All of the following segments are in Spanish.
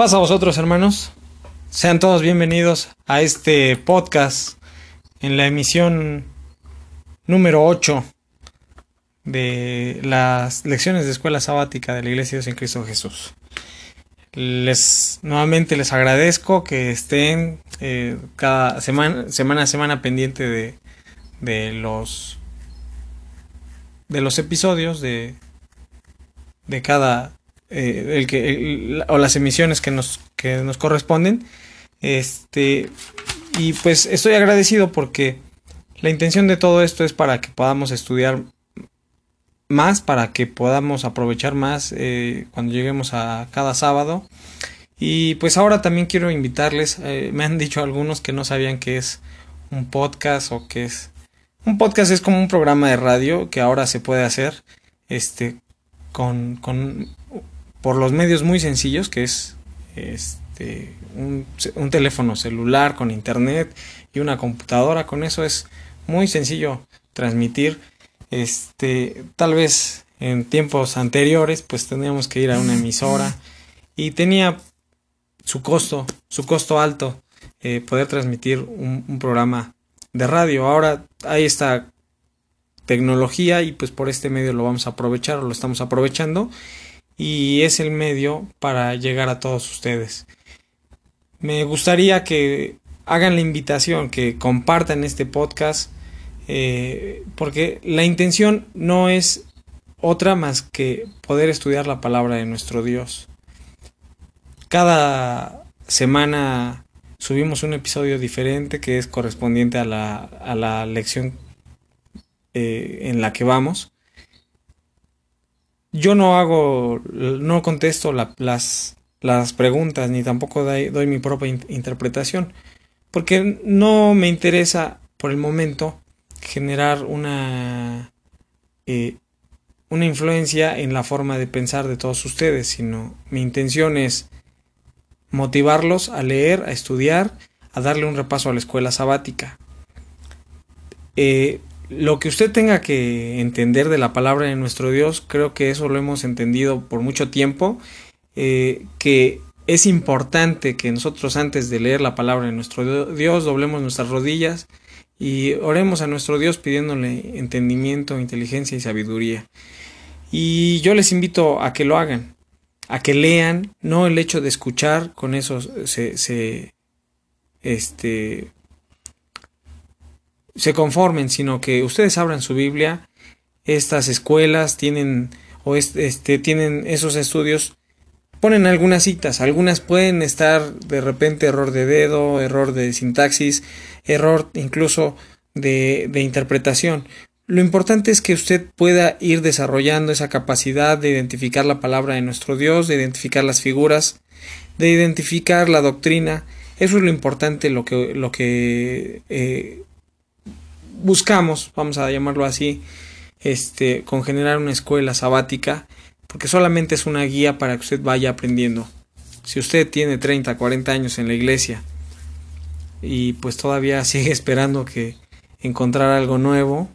Pasa a vosotros, hermanos. Sean todos bienvenidos a este podcast en la emisión número 8 de las lecciones de escuela sabática de la Iglesia de Dios en Cristo Jesús. Les nuevamente les agradezco que estén eh, cada semana, semana a semana pendiente de, de los de los episodios de, de cada eh, el que o las emisiones que nos que nos corresponden. Este y pues estoy agradecido porque la intención de todo esto es para que podamos estudiar más para que podamos aprovechar más eh, cuando lleguemos a cada sábado. Y pues ahora también quiero invitarles eh, me han dicho algunos que no sabían que es un podcast o que es un podcast es como un programa de radio que ahora se puede hacer este con, con por los medios muy sencillos que es este, un, teléfono celular con internet y una computadora. Con eso es muy sencillo transmitir. Este, tal vez en tiempos anteriores pues teníamos que ir a una emisora y tenía su costo, su costo alto eh, poder transmitir un, programa de radio. Ahora hay esta tecnología y pues por este medio lo vamos a aprovechar o lo estamos aprovechando y es el medio para llegar a todos ustedes. Me gustaría que hagan la invitación, que compartan este podcast, eh, porque la intención no es otra más que poder estudiar la palabra de nuestro Dios. Cada semana subimos un episodio diferente que es correspondiente a la, a la lección eh, en la que vamos yo no hago, no contesto las, las preguntas ni tampoco doy, mi propia interpretación, porque no me interesa por el momento generar una, eh, una influencia en la forma de pensar de todos ustedes, sino mi intención es motivarlos a leer, a estudiar, a darle un repaso a la escuela sabática. Eh, lo que usted tenga que entender de la palabra de nuestro Dios, creo que eso lo hemos entendido por mucho tiempo, eh, que es importante que nosotros antes de leer la palabra de nuestro Dios doblemos nuestras rodillas y oremos a nuestro Dios pidiéndole entendimiento, inteligencia y sabiduría. Y yo les invito a que lo hagan, a que lean, no el hecho de escuchar, con eso se, se este, se conformen, sino que ustedes abran su Biblia, estas escuelas tienen o este, tienen esos estudios ponen algunas citas, algunas pueden estar de repente error de dedo, error de sintaxis, error incluso de, de, interpretación. Lo importante es que usted pueda ir desarrollando esa capacidad de identificar la palabra de nuestro Dios, de identificar las figuras, de identificar la doctrina. Eso es lo importante, lo que, lo que eh, buscamos, vamos a llamarlo así, este, con generar una escuela sabática, porque solamente es una guía para que usted vaya aprendiendo. Si usted tiene 30, 40 años en la iglesia y pues todavía sigue esperando que encontrar algo nuevo,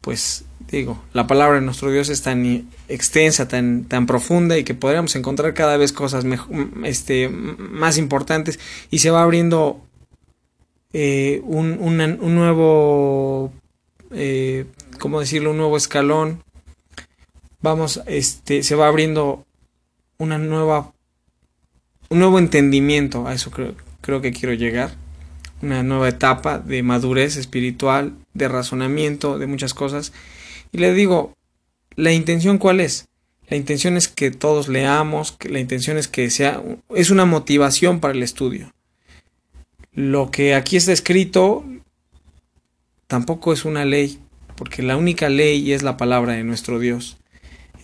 pues digo, la palabra de nuestro Dios es tan extensa, tan, tan profunda y que podríamos encontrar cada vez cosas este, más importantes y se va abriendo eh, un, un, nuevo, eh, ¿cómo decirlo? Un nuevo escalón. Vamos, este, se va abriendo una nueva, un nuevo entendimiento, a eso creo, creo que quiero llegar. Una nueva etapa de madurez espiritual, de razonamiento, de muchas cosas. Y le digo, ¿la intención cuál es? La intención es que todos leamos, que la intención es que sea, es una motivación para el estudio. Lo que aquí está escrito tampoco es una ley, porque la única ley es la palabra de nuestro Dios.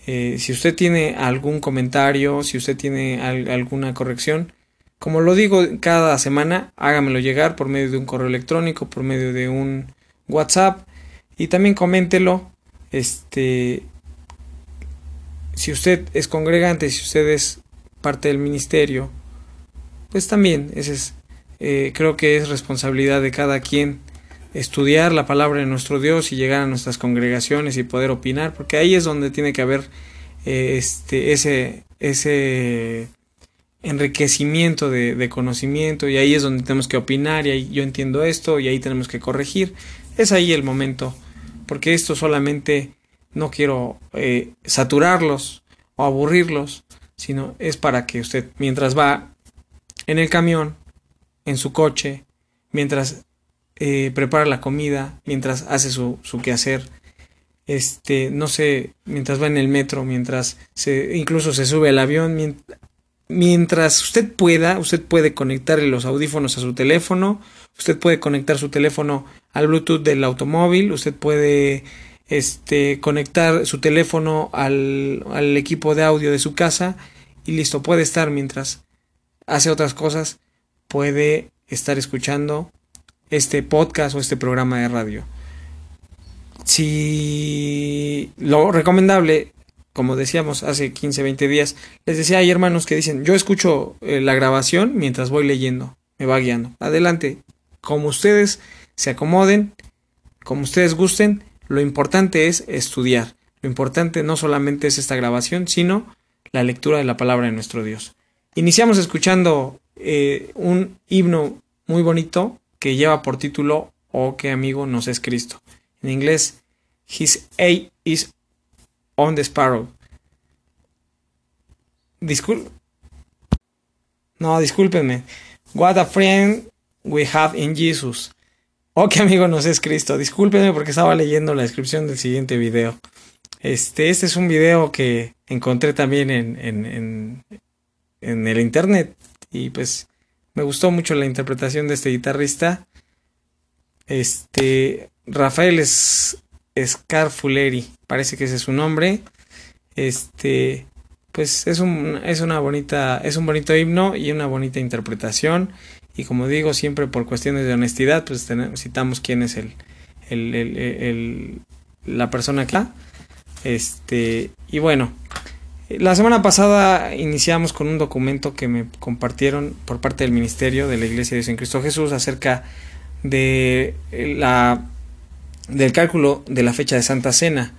Eh, si usted tiene algún comentario, si usted tiene alguna corrección, como lo digo cada semana, hágamelo llegar por medio de un correo electrónico, por medio de un WhatsApp y también coméntelo. Este, si usted es congregante, si usted es parte del ministerio, pues también ese es eh, creo que es responsabilidad de cada quien estudiar la palabra de nuestro Dios y llegar a nuestras congregaciones y poder opinar, porque ahí es donde tiene que haber eh, este, ese, ese enriquecimiento de, conocimiento y ahí es donde tenemos que opinar y ahí yo entiendo esto y ahí tenemos que corregir. Es ahí el momento, porque esto solamente no quiero eh, saturarlos o aburrirlos, sino es para que usted mientras va en el camión en su coche, mientras eh, prepara la comida, mientras hace su, su, quehacer, este, no sé, mientras va en el metro, mientras se, incluso se sube al avión, mientras usted pueda, usted puede conectarle los audífonos a su teléfono, usted puede conectar su teléfono al Bluetooth del automóvil, usted puede este, conectar su teléfono al, al equipo de audio de su casa y listo, puede estar mientras hace otras cosas puede estar escuchando este podcast o este programa de radio. Si lo recomendable, como decíamos hace 15, 20 días, les decía hay hermanos que dicen, yo escucho eh, la grabación mientras voy leyendo, me va guiando. Adelante, como ustedes se acomoden, como ustedes gusten, lo importante es estudiar. Lo importante no solamente es esta grabación, sino la lectura de la palabra de nuestro Dios. Iniciamos escuchando eh, un himno muy bonito que lleva por título Oh, qué amigo nos es Cristo. En inglés, His eye is on the sparrow. Discul no, discúlpenme. What a friend we have in Jesus. Oh, qué amigo nos es Cristo. Discúlpenme porque estaba leyendo la descripción del siguiente video. Este, este es un video que encontré también en, en, en el internet y pues me gustó mucho la interpretación de este guitarrista. Este Rafael Scarfuleri, parece que ese es su nombre. Este, pues es un es una bonita es un bonito himno y una bonita interpretación y como digo siempre por cuestiones de honestidad pues citamos quién es el, el, el, la persona que este y bueno la semana pasada iniciamos con un documento que me compartieron por parte del Ministerio de la Iglesia de Dios en Cristo Jesús acerca de la del cálculo de la fecha de Santa Cena.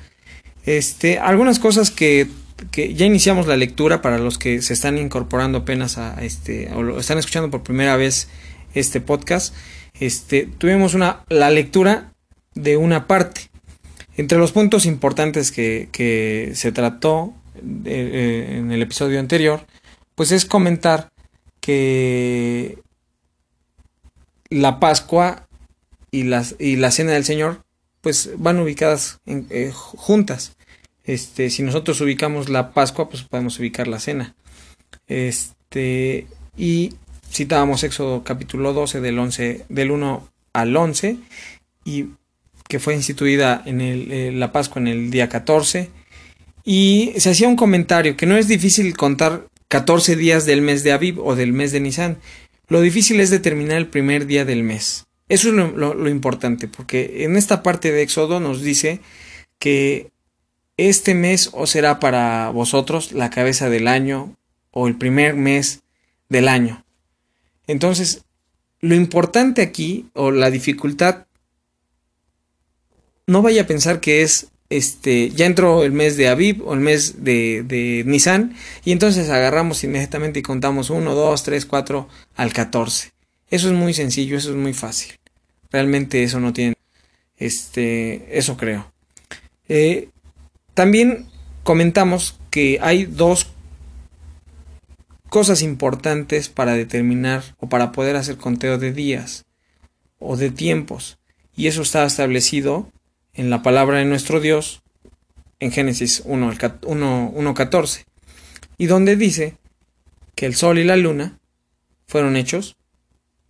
Este, algunas cosas que, que ya iniciamos la lectura para los que se están incorporando apenas a este o están escuchando por primera vez este podcast. Este, tuvimos una la lectura de una parte. Entre los puntos importantes que, que se trató en el episodio anterior, pues es comentar que la Pascua y, las, y la Cena del Señor pues van ubicadas eh, juntas. Este, si nosotros ubicamos la Pascua, pues podemos ubicar la Cena. Este, y citábamos Éxodo capítulo 12 del 11 del 1 al 11 y que fue instituida en el, eh, la Pascua en el día 14 y se hacía un comentario que no es difícil contar 14 días del mes de Aviv o del mes de Nisan. Lo difícil es determinar el primer día del mes. Eso es lo, importante, porque en esta parte de Éxodo nos dice que este mes os será para vosotros la cabeza del año o el primer mes del año. Entonces, lo importante aquí, o la dificultad, no vaya a pensar que es este, ya entró el mes de Aviv o el mes de, de Nisan y entonces agarramos inmediatamente y contamos 1, 2, 3, 4 al 14. Eso es muy sencillo, eso es muy fácil. Realmente eso no tiene, este, eso creo. Eh, también comentamos que hay dos cosas importantes para determinar o para poder hacer conteo de días o de tiempos. Y eso está establecido en la palabra de nuestro Dios en Génesis 1.14 y donde dice que el sol y la luna fueron hechos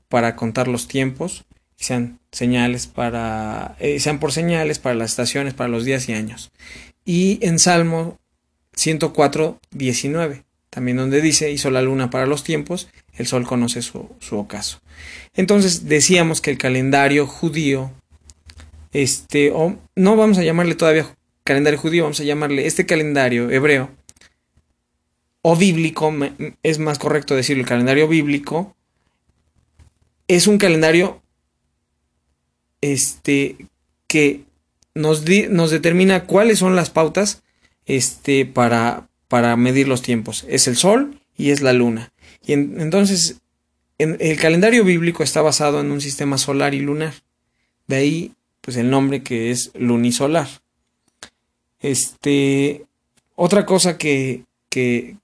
para contar los tiempos y sean señales para eh, sean por señales para las estaciones, para los días y años. Y en Salmo 104.19 también donde dice hizo la luna para los tiempos, el sol conoce su, su ocaso. Entonces decíamos que el calendario judío este, o no vamos a llamarle todavía calendario judío, vamos a llamarle este calendario hebreo, o bíblico, es más correcto decirlo, el calendario bíblico, es un calendario este, que nos, nos determina cuáles son las pautas este, para, para medir los tiempos. Es el sol y es la luna. Y entonces, el calendario bíblico está basado en un sistema solar y lunar. De ahí pues el nombre que es lunisolar. Este, otra cosa que, que,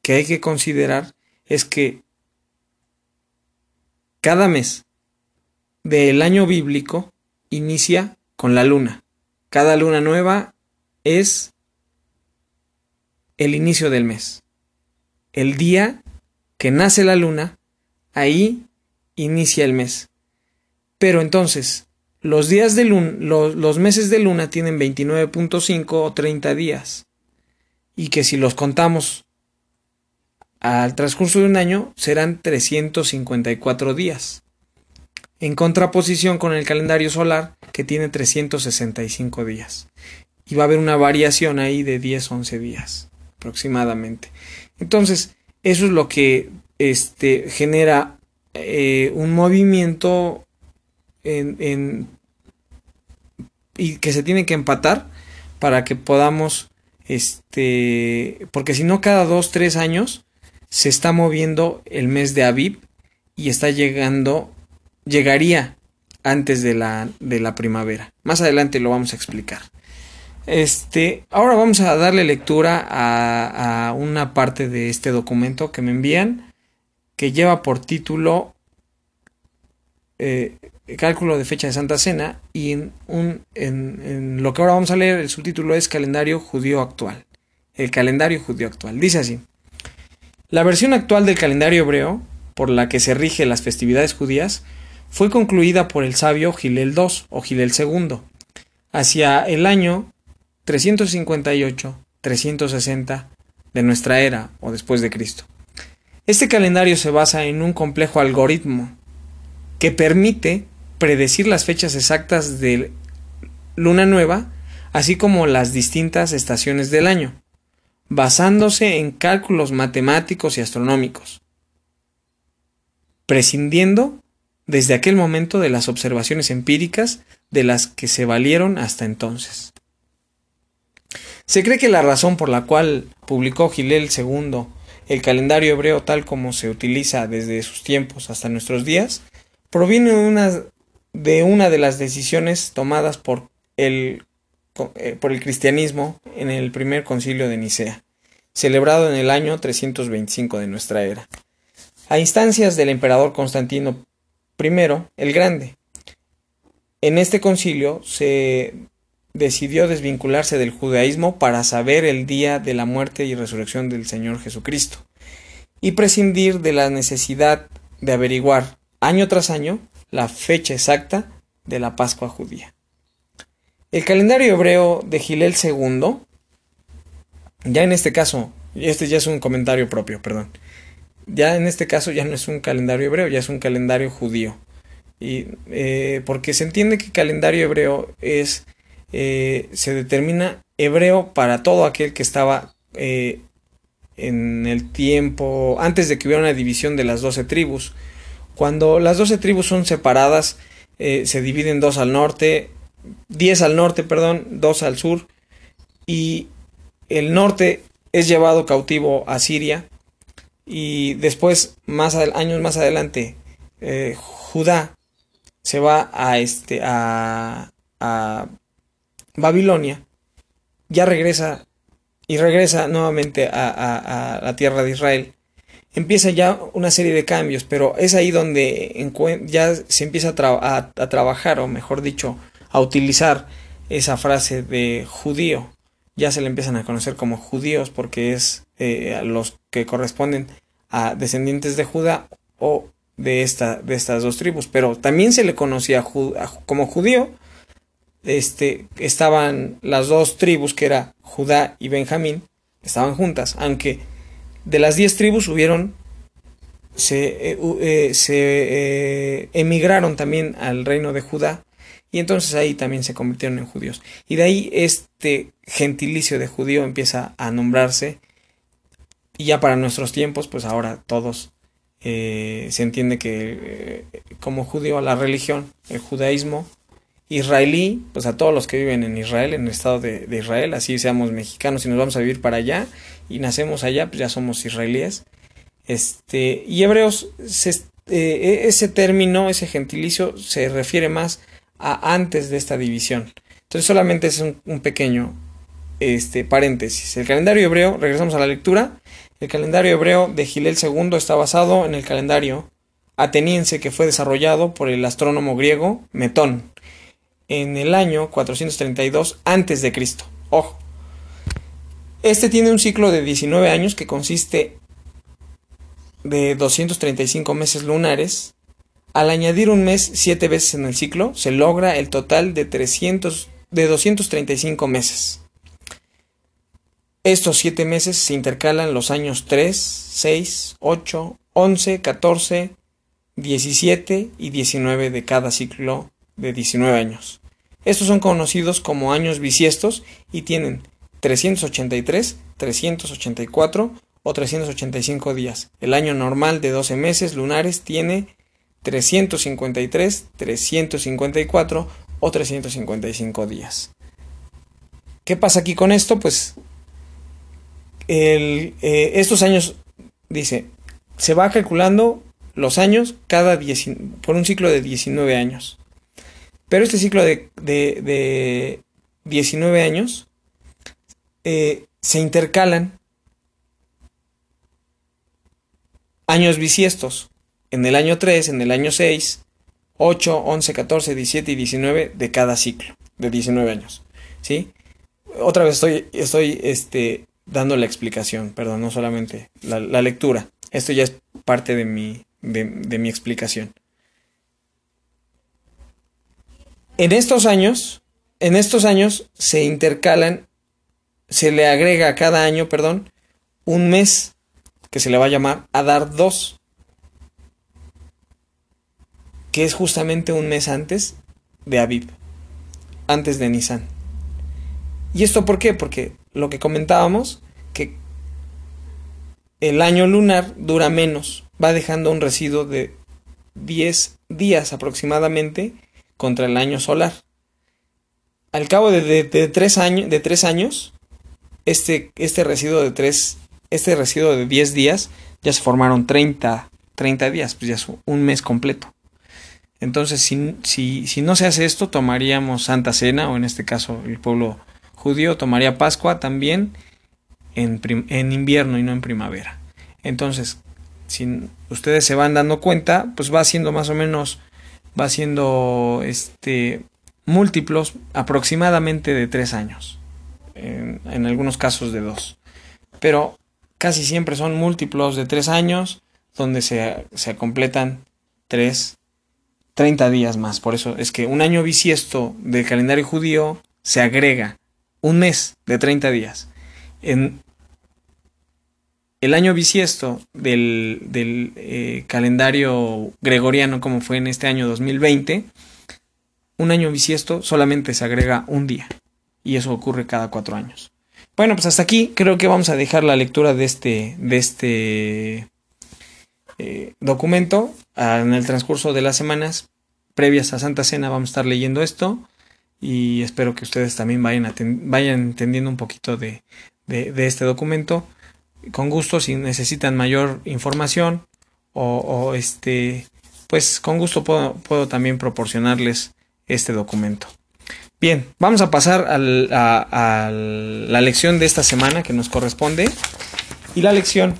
que hay que considerar es que cada mes del año bíblico inicia con la luna. Cada luna nueva es el inicio del mes. El día que nace la luna, ahí inicia el mes. Pero entonces, los días de luna, los, meses de luna tienen 29.5 o 30 días. Y que si los contamos al transcurso de un año serán 354 días. En contraposición con el calendario solar que tiene 365 días. Y va a haber una variación ahí de 10-11 días aproximadamente. Entonces, eso es lo que este, genera eh, un movimiento en, y que se tiene que empatar para que podamos, este, porque si no cada dos, tres años se está moviendo el mes de Aviv y está llegando, llegaría antes de la, de la primavera. Más adelante lo vamos a explicar. Este, ahora vamos a darle lectura a, a una parte de este documento que me envían que lleva por título eh, cálculo de fecha de Santa Cena y en, un, en, lo que ahora vamos a leer el subtítulo es calendario judío actual. El calendario judío actual. Dice así. La versión actual del calendario hebreo, por la que se rige las festividades judías, fue concluida por el sabio Gilel II o Gilel II hacia el año 358-360 de nuestra era o después de Cristo. Este calendario se basa en un complejo algoritmo que permite predecir las fechas exactas de luna nueva, así como las distintas estaciones del año, basándose en cálculos matemáticos y astronómicos, prescindiendo desde aquel momento de las observaciones empíricas de las que se valieron hasta entonces. Se cree que la razón por la cual publicó Gilel II el calendario hebreo tal como se utiliza desde sus tiempos hasta nuestros días proviene de una de una de las decisiones tomadas por el, eh, por el cristianismo en el primer concilio de Nicea. celebrado en el año 325 de nuestra era, a instancias del emperador Constantino I el Grande. En este concilio se decidió desvincularse del judaísmo para saber el día de la muerte y resurrección del Señor Jesucristo y prescindir de la necesidad de averiguar año tras año la fecha exacta de la Pascua judía. El calendario hebreo de Gilel II, ya en este caso, este ya es un comentario propio, perdón, ya en este caso ya no es un calendario hebreo, ya es un calendario judío. Y, eh, porque se entiende que calendario hebreo es, eh, se determina hebreo para todo aquel que estaba eh, en el tiempo, antes de que hubiera una división de las doce tribus. Cuando las doce tribus son separadas, se dividen dos al norte, diez al norte, perdón, dos al sur, y el norte es llevado cautivo a Siria, y después, más años más adelante, Judá se va a, este, a, a Babilonia, ya regresa y regresa nuevamente a, la tierra de Israel. Empieza ya una serie de cambios, pero es ahí donde ya se empieza a, trabajar, o mejor dicho, a utilizar esa frase de judío. Ya se le empiezan a conocer como judíos porque es eh, los que corresponden a descendientes de Judá o de, esta, de estas dos tribus, pero también se le conocía como judío. Este, estaban las dos tribus, que era Judá y Benjamín, estaban juntas, aunque de las diez tribus hubieron, se, eh, eh, se eh, emigraron también al reino de Judá, y entonces ahí también se convirtieron en judíos. Y de ahí este gentilicio de judío empieza a nombrarse, y ya para nuestros tiempos, pues ahora todos eh, se entiende que como judío la religión, el judaísmo israelí, pues a todos los que viven en Israel, en el estado de, Israel, así seamos mexicanos y nos vamos a vivir para allá y nacemos allá, pues ya somos israelíes. Este, y hebreos, eh, ese término, ese gentilicio, se refiere más a antes de esta división. Entonces solamente es un, pequeño este, paréntesis. El calendario hebreo, regresamos a la lectura, el calendario hebreo de Gilel II está basado en el calendario ateniense que fue desarrollado por el astrónomo griego Metón en el año 432 a.C. Ojo. Este tiene un ciclo de 19 años que consiste de 235 meses lunares. Al añadir un mes siete veces en el ciclo, se logra el total de, 300, de 235 meses. Estos siete meses se intercalan los años 3, 6, 8, 11, 14, 17 y 19 de cada ciclo de 19 años. Estos son conocidos como años bisiestos y tienen 383, 384 o 385 días. El año normal de 12 meses lunares tiene 353, 354 o 355 días. ¿Qué pasa aquí con esto? Pues eh, estos años, dice, se va calculando los años cada por un ciclo de 19 años. Pero este ciclo de, de, 19 años eh, se intercalan años bisiestos. En el año 3, en el año 6, 8, 11, 14, 17 y 19 de cada ciclo de 19 años. ¿Sí? Otra vez estoy, estoy este, dando la explicación, perdón, no solamente la, lectura. Esto ya es parte de mi, de, mi explicación. En estos años, en estos años se intercalan, se le agrega cada año, perdón, un mes que se le va a llamar Adar 2, que es justamente un mes antes de Aviv, antes de Nisan. ¿Y esto por qué? Porque lo que comentábamos, que el año lunar dura menos, va dejando un residuo de 10 días aproximadamente contra el año solar. Al cabo de, de tres años, este, este residuo de tres, este residuo de 10 días, ya se formaron 30, 30 días, pues ya es un mes completo. Entonces, si, si, si no se hace esto, tomaríamos Santa Cena, o en este caso el pueblo judío tomaría Pascua también en, en invierno y no en primavera. Entonces, si ustedes se van dando cuenta, pues va siendo más o menos, va siendo este múltiplos aproximadamente de tres años, en, algunos casos de dos, pero casi siempre son múltiplos de tres años donde se, se completan tres, 30 días más. Por eso es que un año bisiesto del calendario judío se agrega un mes de 30 días. En el año bisiesto del, del eh, calendario gregoriano, como fue en este año 2020, un año bisiesto solamente se agrega un día. Y eso ocurre cada cuatro años. Bueno, pues hasta aquí creo que vamos a dejar la lectura de este, de este eh, documento. Ah, en el transcurso de las semanas previas a Santa Cena vamos a estar leyendo esto y espero que ustedes también vayan, vayan entendiendo un poquito de, de, este documento. Con gusto, si necesitan mayor información o, este, pues con gusto puedo, puedo también proporcionarles este documento. Bien, vamos a pasar a, la lección de esta semana que nos corresponde. Y la lección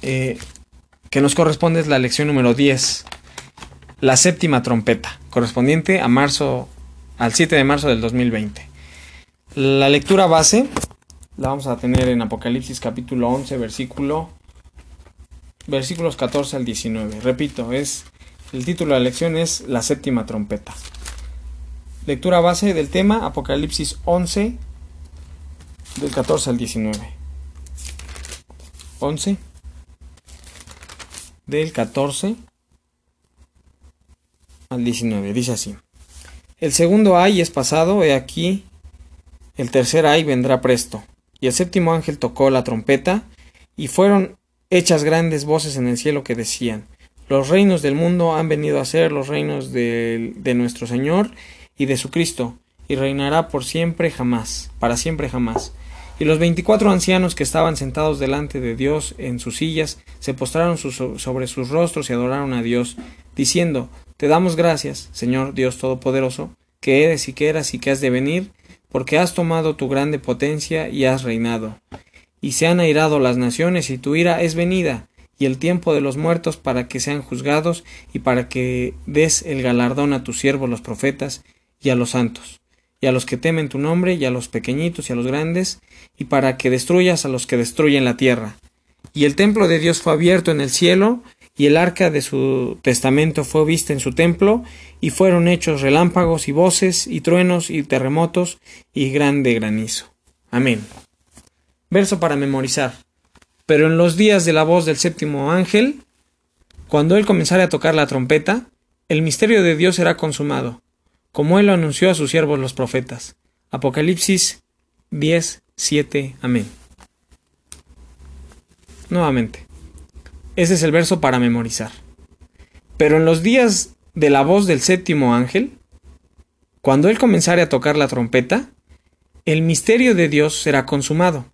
eh, que nos corresponde es la lección número 10, la séptima trompeta, correspondiente a marzo, al 7 de marzo del 2020. La lectura base la vamos a tener en Apocalipsis capítulo 11, versículo, versículos 14 al 19. Repito, es el título de la lección es La séptima trompeta. Lectura base del tema Apocalipsis 11 del 14 al 19. 11 del 14 al 19. Dice así. El segundo ay es pasado, he aquí, el tercer ay vendrá presto. Y el séptimo ángel tocó la trompeta, y fueron hechas grandes voces en el cielo que decían, los reinos del mundo han venido a ser los reinos de, de nuestro Señor y de su Cristo, y reinará por siempre jamás, para siempre jamás. Y los veinticuatro ancianos que estaban sentados delante de Dios en sus sillas se postraron sobre sus rostros y adoraron a Dios, diciendo Te damos gracias, Señor Dios Todopoderoso, que eres y que eras y que has de venir, porque has tomado tu grande potencia y has reinado. Y se han airado las naciones y tu ira es venida, y el tiempo de los muertos para que sean juzgados y para que des el galardón a tus siervos los profetas y a los santos, y a los que temen tu nombre, y a los pequeñitos y a los grandes, y para que destruyas a los que destruyen la tierra. Y el templo de Dios fue abierto en el cielo, y el arca de su testamento fue vista en su templo, y fueron hechos relámpagos y voces, y truenos, y terremotos, y grande granizo. Amén. Verso para memorizar. Pero en los días de la voz del séptimo ángel, cuando él comenzare a tocar la trompeta, el misterio de Dios será consumado, como él lo anunció a sus siervos los profetas. Apocalipsis 10, 7. Amén. Nuevamente. Ese es el verso para memorizar. Pero en los días de la voz del séptimo ángel, cuando él comenzare a tocar la trompeta, el misterio de Dios será consumado,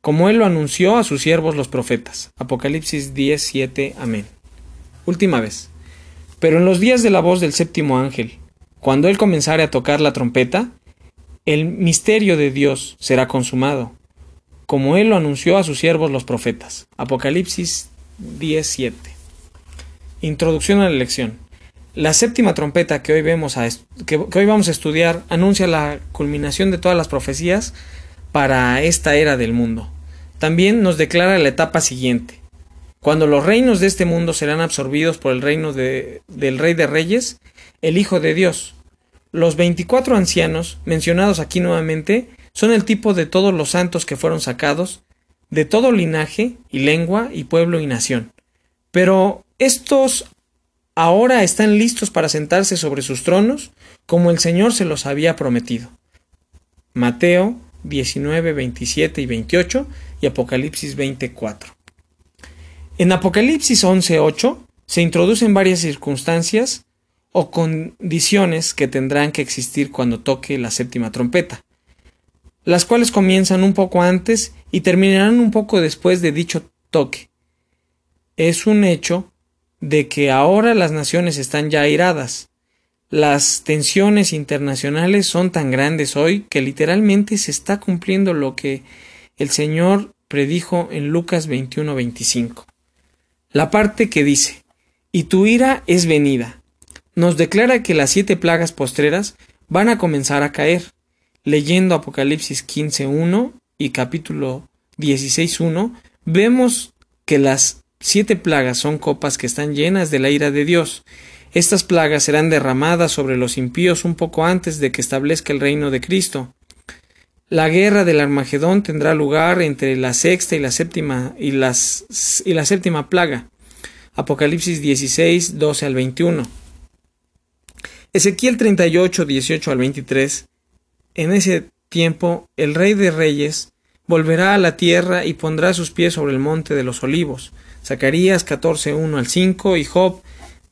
como él lo anunció a sus siervos los profetas. Apocalipsis 10, 7. Amén. Última vez. Pero en los días de la voz del séptimo ángel, cuando Él comenzare a tocar la trompeta, el misterio de Dios será consumado, como Él lo anunció a sus siervos los profetas. Apocalipsis 17. Introducción a la lección. La séptima trompeta que hoy, vemos que hoy vamos a estudiar anuncia la culminación de todas las profecías para esta era del mundo. También nos declara la etapa siguiente, cuando los reinos de este mundo serán absorbidos por el reino de, del Rey de Reyes el Hijo de Dios. Los veinticuatro ancianos, mencionados aquí nuevamente, son el tipo de todos los santos que fueron sacados, de todo linaje y lengua y pueblo y nación. Pero estos ahora están listos para sentarse sobre sus tronos, como el Señor se los había prometido. Mateo 19, 27 y 28 y Apocalipsis 24. En Apocalipsis 11, 8 se introducen varias circunstancias o condiciones que tendrán que existir cuando toque la séptima trompeta, las cuales comienzan un poco antes y terminarán un poco después de dicho toque. Es un hecho de que ahora las naciones están ya airadas. Las tensiones internacionales son tan grandes hoy que literalmente se está cumpliendo lo que el Señor predijo en Lucas 21-25. La parte que dice, y tu ira es venida, nos declara que las siete plagas postreras van a comenzar a caer. Leyendo Apocalipsis 15.1 y capítulo 16.1, vemos que las siete plagas son copas que están llenas de la ira de Dios. Estas plagas serán derramadas sobre los impíos un poco antes de que establezca el reino de Cristo. La guerra del Armagedón tendrá lugar entre la sexta y la séptima y, las, y la séptima plaga. Apocalipsis 16, 12 al 21. Ezequiel 38, 18 al 23. En ese tiempo el Rey de Reyes volverá a la tierra y pondrá sus pies sobre el monte de los olivos. Zacarías 14, 1 al 5 y Job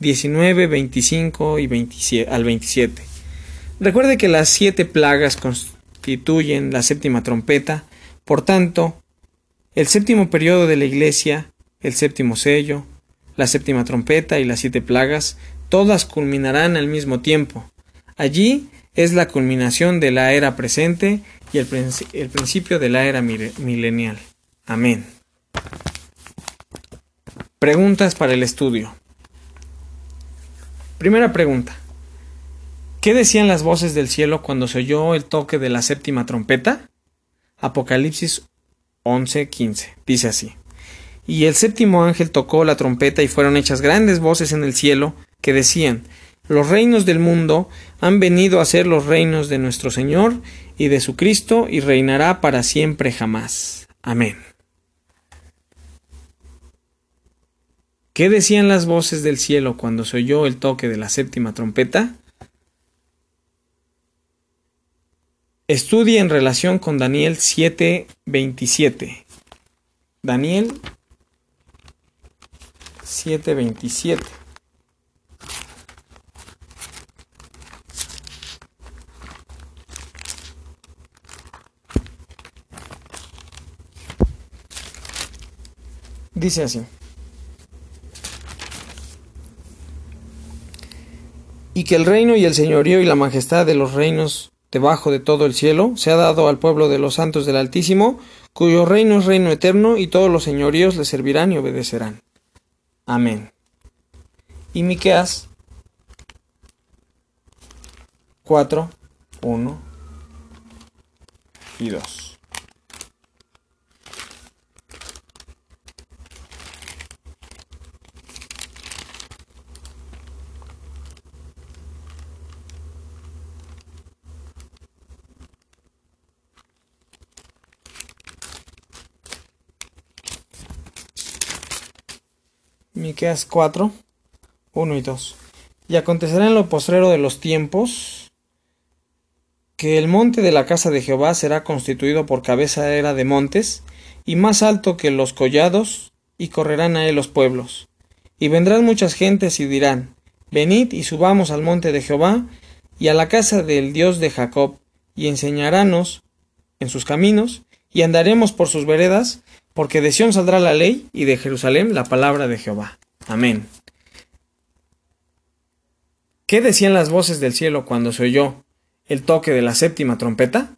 19, 25 y 27, al 27. Recuerde que las siete plagas constituyen la séptima trompeta, por tanto, el séptimo periodo de la Iglesia, el séptimo sello, la séptima trompeta y las siete plagas, todas culminarán al mismo tiempo. Allí es la culminación de la era presente y el, principio de la era milenial. Amén. Preguntas para el estudio. Primera pregunta. ¿Qué decían las voces del cielo cuando se oyó el toque de la séptima trompeta? Apocalipsis 11:15. Dice así. Y el séptimo ángel tocó la trompeta y fueron hechas grandes voces en el cielo que decían, Los reinos del mundo han venido a ser los reinos de nuestro Señor y de su Cristo y reinará para siempre jamás. Amén. ¿Qué decían las voces del cielo cuando se oyó el toque de la séptima trompeta? Estudie en relación con Daniel 7:27. Daniel 7:27. Dice así. y que el reino y el señorío y la majestad de los reinos debajo de todo el cielo se ha dado al pueblo de los santos del Altísimo, cuyo reino es reino eterno y todos los señoríos le servirán y obedecerán. Amén. Y Miqueas 4, 1 y 2. Miqueas 4, 1 y 2. Y acontecerá en lo postrero de los tiempos que el monte de la casa de Jehová será constituido por cabeza era de montes, y más alto que los collados, y correrán a él los pueblos. Y vendrán muchas gentes y dirán, Venid y subamos al monte de Jehová, y a la casa del Dios de Jacob, y enseñarános en sus caminos, y andaremos por sus veredas, porque de Sión saldrá la ley y de Jerusalén la palabra de Jehová. Amén. ¿Qué decían las voces del cielo cuando se oyó el toque de la séptima trompeta?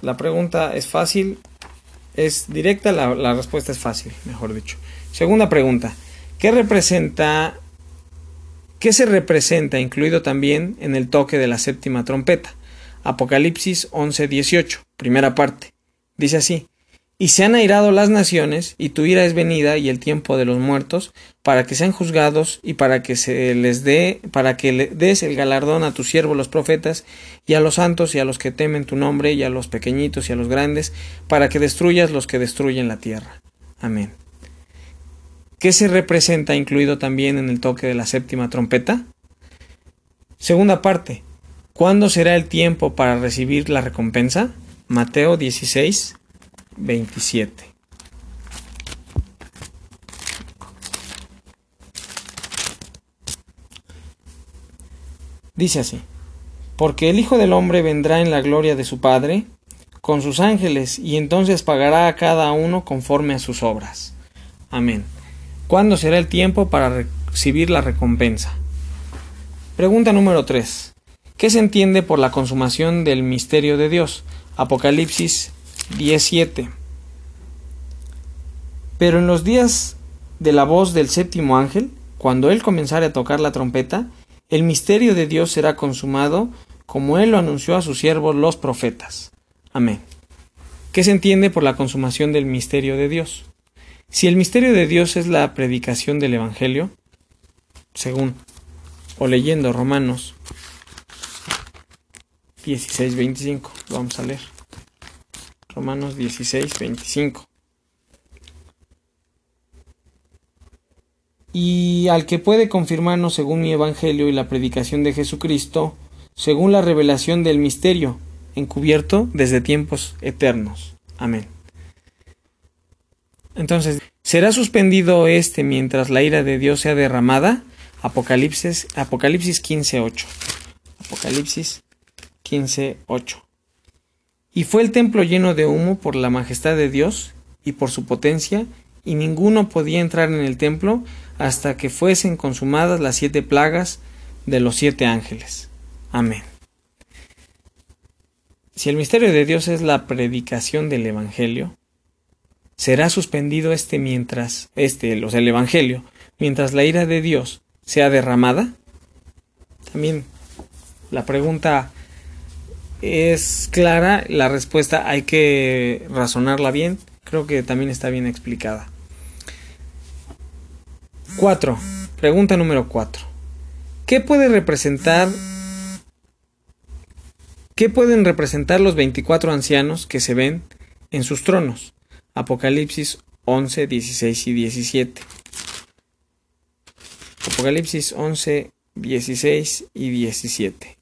La pregunta es fácil, es directa, la, la respuesta es fácil, mejor dicho. Segunda pregunta, ¿qué representa, qué se representa incluido también en el toque de la séptima trompeta? Apocalipsis 11:18, primera parte. Dice así, y se han airado las naciones, y tu ira es venida, y el tiempo de los muertos, para que sean juzgados, y para que se les dé, para que le des el galardón a tus siervos los profetas, y a los santos, y a los que temen tu nombre, y a los pequeñitos, y a los grandes, para que destruyas los que destruyen la tierra. Amén. ¿Qué se representa incluido también en el toque de la séptima trompeta? Segunda parte. ¿Cuándo será el tiempo para recibir la recompensa? Mateo 16, 27. Dice así, porque el Hijo del Hombre vendrá en la gloria de su Padre, con sus ángeles, y entonces pagará a cada uno conforme a sus obras. Amén. ¿Cuándo será el tiempo para recibir la recompensa? Pregunta número 3. ¿Qué se entiende por la consumación del misterio de Dios? Apocalipsis 17. Pero en los días de la voz del séptimo ángel, cuando él comenzare a tocar la trompeta, el misterio de Dios será consumado, como él lo anunció a sus siervos los profetas. Amén. ¿Qué se entiende por la consumación del misterio de Dios? Si el misterio de Dios es la predicación del Evangelio, según o leyendo Romanos 16:25, vamos a leer. Romanos 16:25. Y al que puede confirmarnos según mi Evangelio y la predicación de Jesucristo, según la revelación del misterio, encubierto desde tiempos eternos. Amén. Entonces, ¿será suspendido este mientras la ira de Dios sea derramada? Apocalipsis, Apocalipsis 15.8. Apocalipsis 15.8. Y fue el templo lleno de humo por la majestad de Dios y por su potencia, y ninguno podía entrar en el templo hasta que fuesen consumadas las siete plagas de los siete ángeles. Amén. Si el misterio de Dios es la predicación del Evangelio, será suspendido este mientras, este, o sea, el Evangelio, mientras la ira de Dios sea derramada. También la pregunta es clara, la respuesta hay que razonarla bien, creo que también está bien explicada. 4. Pregunta número 4. ¿Qué puede representar ¿Qué pueden representar los 24 ancianos que se ven en sus tronos? Apocalipsis 11, 16 y 17. Apocalipsis 11, 16 y 17.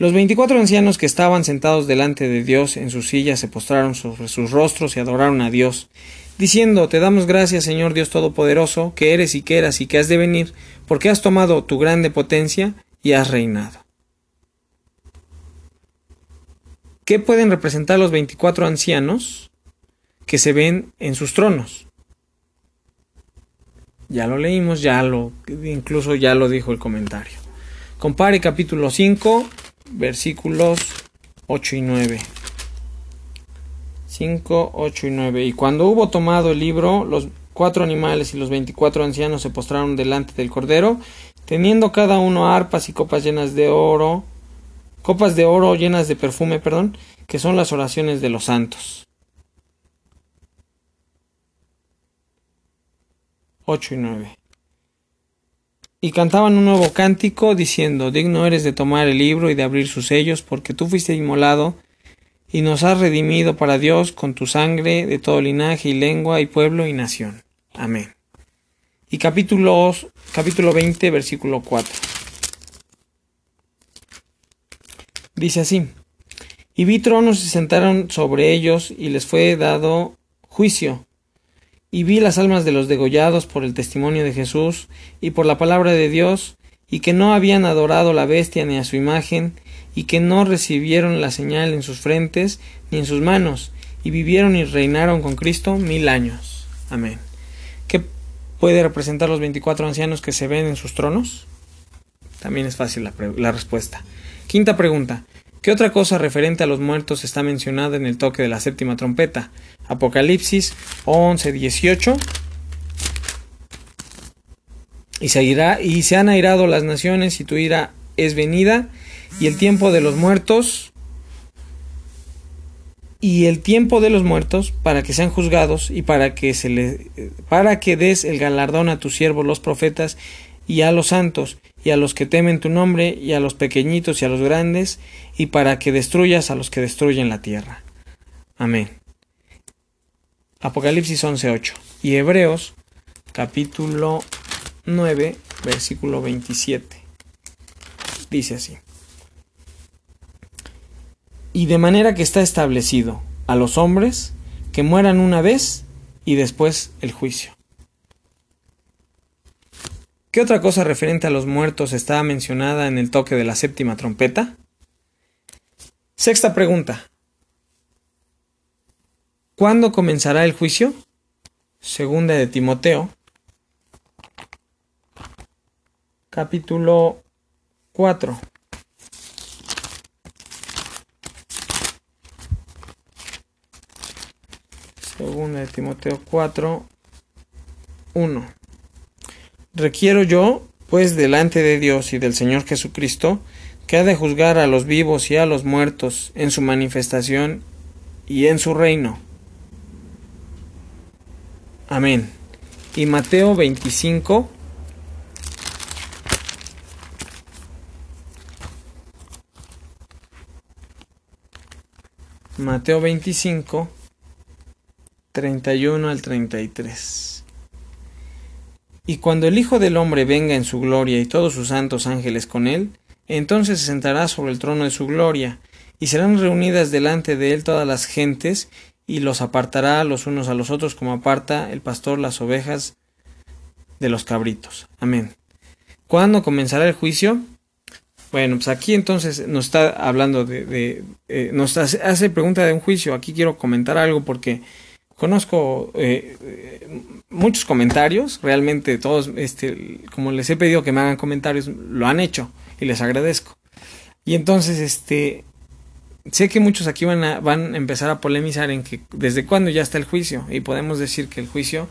Los 24 ancianos que estaban sentados delante de Dios en sus sillas se postraron sobre sus rostros y adoraron a Dios, diciendo, Te damos gracias, Señor Dios Todopoderoso, que eres y que eras y que has de venir, porque has tomado tu grande potencia y has reinado. ¿Qué pueden representar los 24 ancianos que se ven en sus tronos? Ya lo leímos, ya lo, incluso ya lo dijo el comentario. Compare capítulo 5, versículos 8 y 9. 5, 8 y 9. Y cuando hubo tomado el libro, los cuatro animales y los 24 ancianos se postraron delante del Cordero, teniendo cada uno arpas y copas llenas de oro, copas de oro llenas de perfume, perdón, que son las oraciones de los santos. 8 y 9. Y cantaban un nuevo cántico diciendo, digno eres de tomar el libro y de abrir sus sellos, porque tú fuiste inmolado y nos has redimido para Dios con tu sangre de todo linaje y lengua y pueblo y nación. Amén. Y capítulo, capítulo 20, versículo 4. Dice así, y vi tronos y se sentaron sobre ellos y les fue dado juicio. Y vi las almas de los degollados por el testimonio de Jesús y por la palabra de Dios, y que no habían adorado la bestia ni a su imagen, y que no recibieron la señal en sus frentes ni en sus manos, y vivieron y reinaron con Cristo mil años. Amén. ¿Qué puede representar los veinticuatro ancianos que se ven en sus tronos? También es fácil la, la respuesta. Quinta pregunta. ¿Qué otra cosa referente a los muertos está mencionada en el toque de la séptima trompeta? Apocalipsis 11, 18. Y se, y se han airado las naciones y tu ira es venida y el tiempo de los muertos y el tiempo de los muertos para que sean juzgados y para que se le para que des el galardón a tus siervos los profetas y a los santos y a los que temen tu nombre, y a los pequeñitos y a los grandes, y para que destruyas a los que destruyen la tierra. Amén. Apocalipsis 11.8 y Hebreos capítulo 9 versículo 27. Dice así. Y de manera que está establecido a los hombres que mueran una vez y después el juicio. ¿Qué otra cosa referente a los muertos está mencionada en el toque de la séptima trompeta? Sexta pregunta. ¿Cuándo comenzará el juicio? Segunda de Timoteo, capítulo 4. Segunda de Timoteo 4, 1. Requiero yo, pues, delante de Dios y del Señor Jesucristo, que ha de juzgar a los vivos y a los muertos en su manifestación y en su reino. Amén. Y Mateo 25, Mateo 25, 31 al 33. Y cuando el Hijo del Hombre venga en su gloria y todos sus santos ángeles con él, entonces se sentará sobre el trono de su gloria, y serán reunidas delante de él todas las gentes, y los apartará los unos a los otros como aparta el pastor las ovejas de los cabritos. Amén. ¿Cuándo comenzará el juicio? Bueno, pues aquí entonces nos está hablando de, eh, nos hace pregunta de un juicio. Aquí quiero comentar algo porque conozco eh, muchos comentarios, realmente todos, este, como les he pedido que me hagan comentarios, lo han hecho y les agradezco. Y entonces, este, sé que muchos aquí van a, van a empezar a polemizar en que desde cuándo ya está el juicio y podemos decir que el juicio,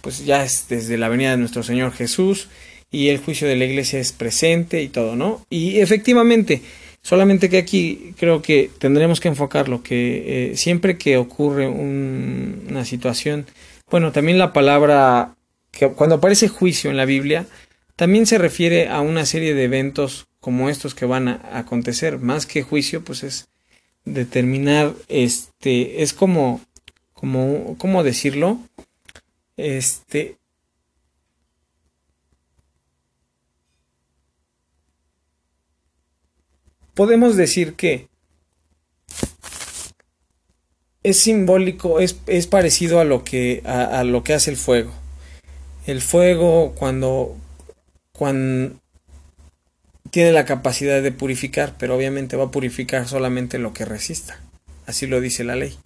pues ya es desde la venida de nuestro Señor Jesús y el juicio de la iglesia es presente y todo, ¿no? Y efectivamente, solamente que aquí creo que tendremos que enfocarlo, que eh, siempre que ocurre una situación, bueno, también la palabra, que cuando aparece juicio en la Biblia, también se refiere a una serie de eventos como estos que van a, acontecer, más que juicio, pues es determinar, este, es como, como, ¿cómo decirlo? Este, podemos decir que es simbólico, es, es parecido a lo, que, a, lo que hace el fuego. El fuego cuando, cuando tiene la capacidad de purificar, pero obviamente va a purificar solamente lo que resista. Así lo dice la ley.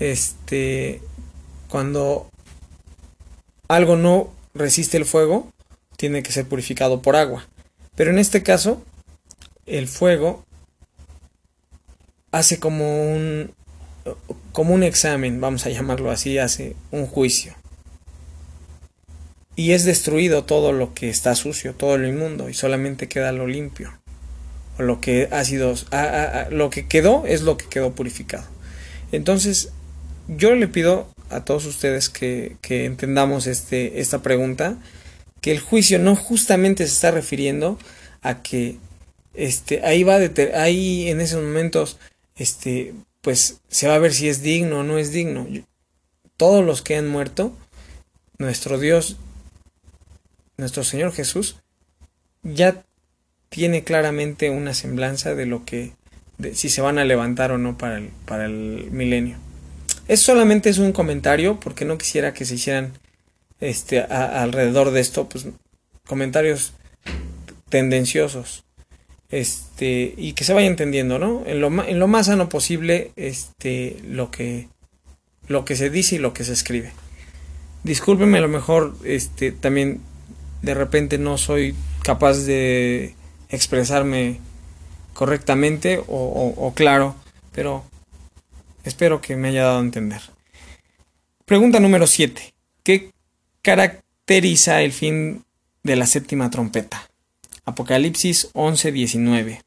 Este, cuando algo no resiste el fuego, tiene que ser purificado por agua. Pero en este caso, el fuego hace como un como un examen, vamos a llamarlo así, hace un juicio. Y es destruido todo lo que está sucio, todo lo inmundo, y solamente queda lo limpio. O lo que ha sido, lo que quedó es lo que quedó purificado. Entonces, yo le pido a todos ustedes que, que entendamos este, esta pregunta, que el juicio no justamente se está refiriendo a que este, ahí va a ahí en esos momentos, este, pues se va a ver si es digno o no es digno. Todos los que han muerto, nuestro Dios, nuestro Señor Jesús, ya tiene claramente una semblanza de lo que, de, si se van a levantar o no para el, para el milenio. Es solamente es un comentario, porque no quisiera que se hicieran este, alrededor de esto, pues comentarios tendenciosos este, y que se vaya entendiendo, ¿no? En lo, en lo más sano posible, este, lo que, lo que se dice y lo que se escribe. Discúlpeme, a lo mejor, este, también de repente no soy capaz de expresarme correctamente o, claro, pero espero que me haya dado a entender. Pregunta número 7. ¿Qué caracteriza el fin de la séptima trompeta? Apocalipsis 11:19.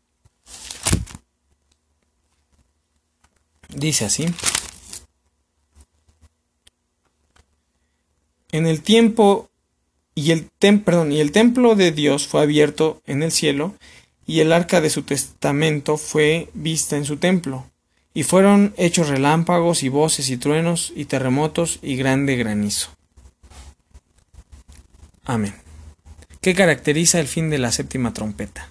Dice así. En el tiempo y el, perdón, y el templo de Dios fue abierto en el cielo, y el arca de su testamento fue vista en su templo, y fueron hechos relámpagos y voces y truenos y terremotos y grande granizo. Amén. ¿Qué caracteriza el fin de la séptima trompeta?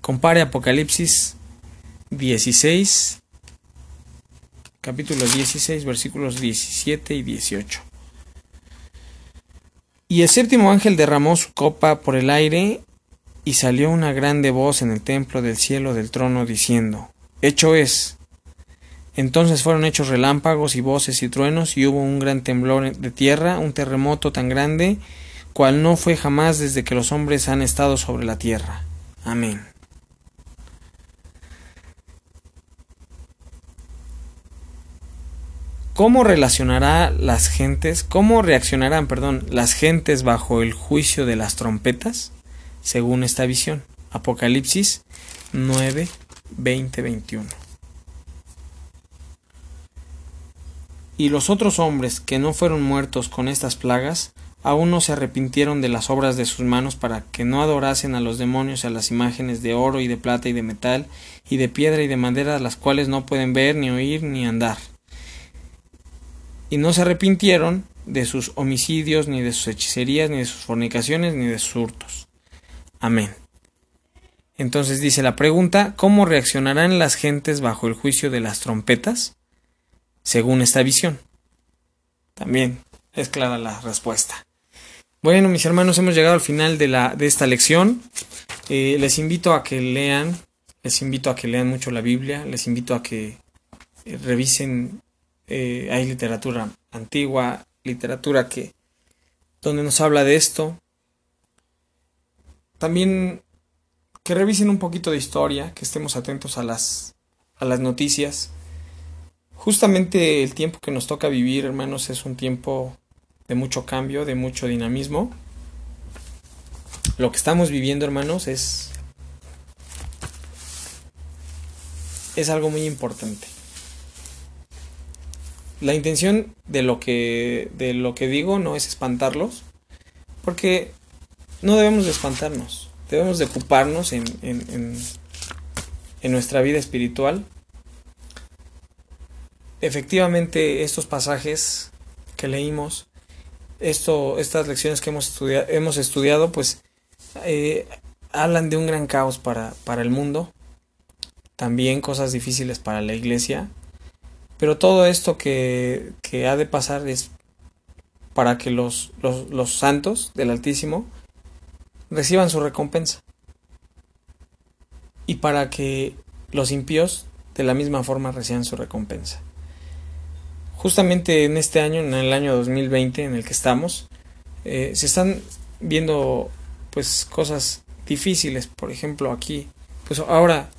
Compare Apocalipsis 16, capítulo 16, versículos 17 y 18. Y el séptimo ángel derramó su copa por el aire, y salió una grande voz en el templo del cielo del trono diciendo, Hecho es. Entonces fueron hechos relámpagos y voces y truenos, y hubo un gran temblor de tierra, un terremoto tan grande, cual no fue jamás desde que los hombres han estado sobre la tierra. Amén. ¿Cómo relacionará las gentes, cómo reaccionarán, perdón, las gentes bajo el juicio de las trompetas? Según esta visión. Apocalipsis 9, 20, 21. Y los otros hombres que no fueron muertos con estas plagas, aún no se arrepintieron de las obras de sus manos para que no adorasen a los demonios y a las imágenes de oro y de plata y de metal y de piedra y de madera, las cuales no pueden ver, ni oír, ni andar y no se arrepintieron de sus homicidios, ni de sus hechicerías, ni de sus fornicaciones, ni de sus hurtos. Amén. Entonces dice la pregunta, ¿cómo reaccionarán las gentes bajo el juicio de las trompetas? Según esta visión. También es clara la respuesta. Bueno, mis hermanos, hemos llegado al final de, la, de esta lección. Eh, les invito a que lean, les invito a que lean mucho la Biblia, les invito a que revisen eh, hay literatura antigua, literatura que donde nos habla de esto. También que revisen un poquito de historia, que estemos atentos a las a las noticias. Justamente el tiempo que nos toca vivir, hermanos, es un tiempo de mucho cambio, de mucho dinamismo. Lo que estamos viviendo, hermanos, es es algo muy importante la intención de lo que de lo que digo no es espantarlos, porque no debemos de espantarnos, debemos de ocuparnos en, en, en, nuestra vida espiritual. Efectivamente, estos pasajes que leímos, esto, estas lecciones que hemos estudiado, hemos estudiado pues eh, hablan de un gran caos para, para el mundo, también cosas difíciles para la iglesia, pero todo esto que, ha de pasar es para que los, santos del Altísimo reciban su recompensa. Y para que los impíos de la misma forma reciban su recompensa. Justamente en este año, en el año 2020 en el que estamos, eh, se están viendo pues cosas difíciles. Por ejemplo, aquí, pues ahora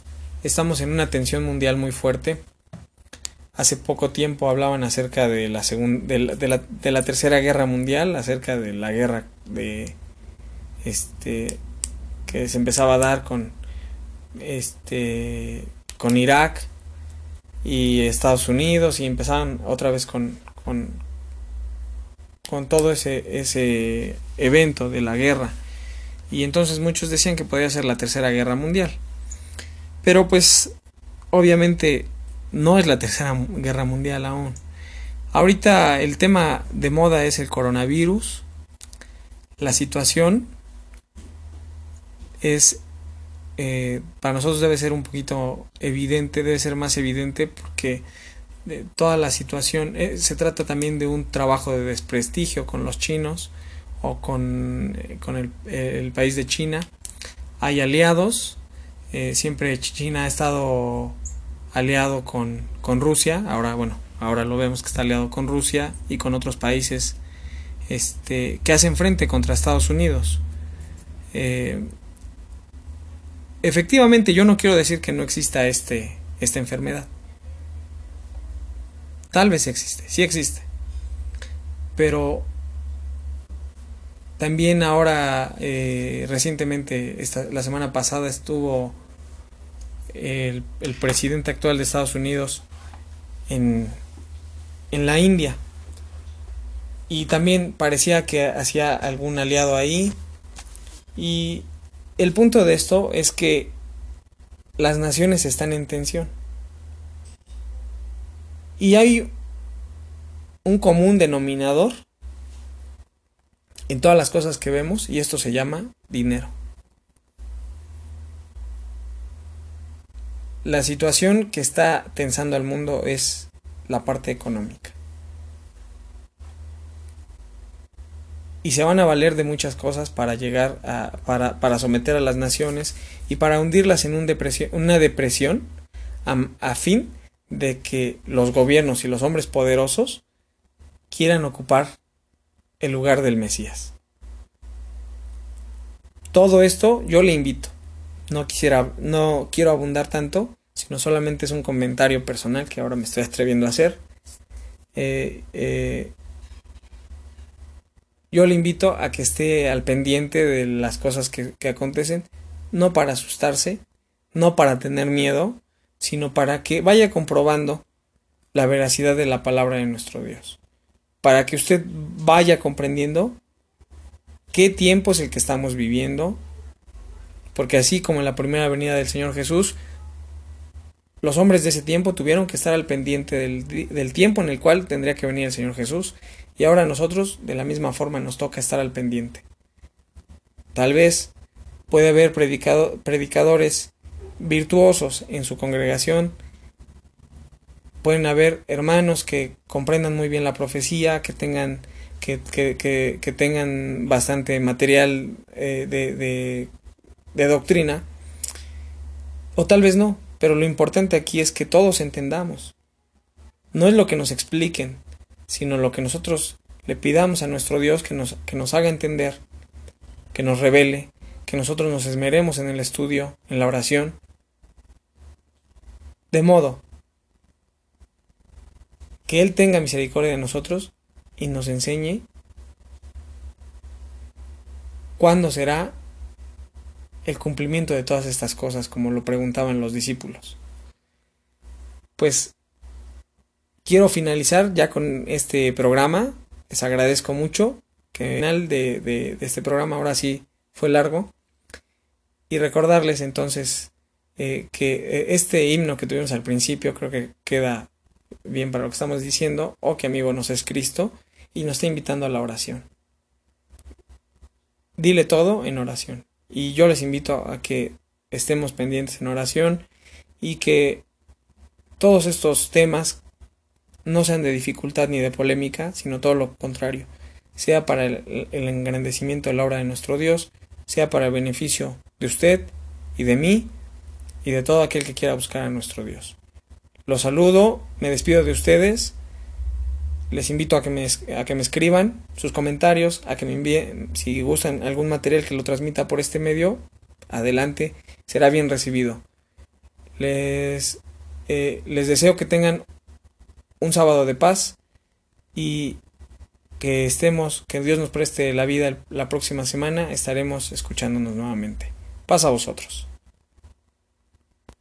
estamos en una tensión mundial muy fuerte Hace poco tiempo hablaban acerca de la, la, de, la, tercera guerra mundial, acerca de la guerra de este que se empezaba a dar con este Irak y Estados Unidos y empezaban otra vez con, con, con todo ese, ese evento de la guerra. Y entonces muchos decían que podía ser la tercera guerra mundial. Pero pues obviamente no es la tercera guerra mundial aún. Ahorita el tema de moda es el coronavirus. La situación es, eh, para nosotros debe ser un poquito evidente, debe ser más evidente porque eh, toda la situación eh, se trata también de un trabajo de desprestigio con los chinos o con, con el, el, país de China. Hay aliados, siempre China ha estado aliado con, con Rusia, ahora bueno, ahora lo vemos que está aliado con Rusia y con otros países este, que hacen frente contra Estados Unidos. Eh, efectivamente, yo no quiero decir que no exista este, esta enfermedad. Tal vez existe, sí existe. Pero también ahora, eh, recientemente, esta, la semana pasada estuvo el, presidente actual de Estados Unidos en, en la India. Y también parecía que hacía algún aliado ahí. Y el punto de esto es que las naciones están en tensión. Y hay un común denominador en todas las cosas que vemos y esto se llama dinero. La situación que está tensando al mundo es la parte económica. Y se van a valer de muchas cosas para llegar a, para, para someter a las naciones y para hundirlas en un depresión, una depresión a, a fin de que los gobiernos y los hombres poderosos quieran ocupar el lugar del Mesías. Todo esto yo le invito no quisiera, no quiero abundar tanto, sino solamente es un comentario personal que ahora me estoy atreviendo a hacer. eh, eh, yo le invito a que esté al pendiente de las cosas que, que acontecen, no para asustarse, no para tener miedo, sino para que vaya comprobando la veracidad de la palabra de nuestro Dios. Para que usted vaya comprendiendo qué tiempo es el que estamos viviendo, porque así como en la primera venida del Señor Jesús, los hombres de ese tiempo tuvieron que estar al pendiente del, tiempo en el cual tendría que venir el Señor Jesús, y ahora nosotros de la misma forma nos toca estar al pendiente. Tal vez puede haber predicado, predicadores virtuosos en su congregación, pueden haber hermanos que comprendan muy bien la profecía, que tengan, que, que, tengan bastante material eh, de doctrina, o tal vez no, pero lo importante aquí es que todos entendamos. No es lo que nos expliquen, sino lo que nosotros le pidamos a nuestro Dios que nos, que nos haga entender, que nos revele, que nosotros nos esmeremos en el estudio, en la oración, de modo que Él tenga misericordia de nosotros y nos enseñe cuándo será el cumplimiento de todas estas cosas, como lo preguntaban los discípulos. Pues quiero finalizar ya con este programa. Les agradezco mucho que el final de, este programa ahora sí fue largo. Y recordarles entonces eh, que eh, este himno que tuvimos al principio creo que queda bien para lo que estamos diciendo, o que amigo nos es Cristo, y nos está invitando a la oración. Dile todo en oración. Y yo les invito a que estemos pendientes en oración y que todos estos temas no sean de dificultad ni de polémica, sino todo lo contrario, sea para el, engrandecimiento de la obra de nuestro Dios, sea para el beneficio de usted y de mí y de todo aquel que quiera buscar a nuestro Dios. Los saludo, me despido de ustedes les invito a que, me, a que me escriban sus comentarios, a que me envíen, si gustan algún material que lo transmita por este medio, adelante, será bien recibido. Les, eh, les deseo que tengan un sábado de paz y que estemos, que Dios nos preste la vida la próxima semana, estaremos escuchándonos nuevamente. Paz a vosotros.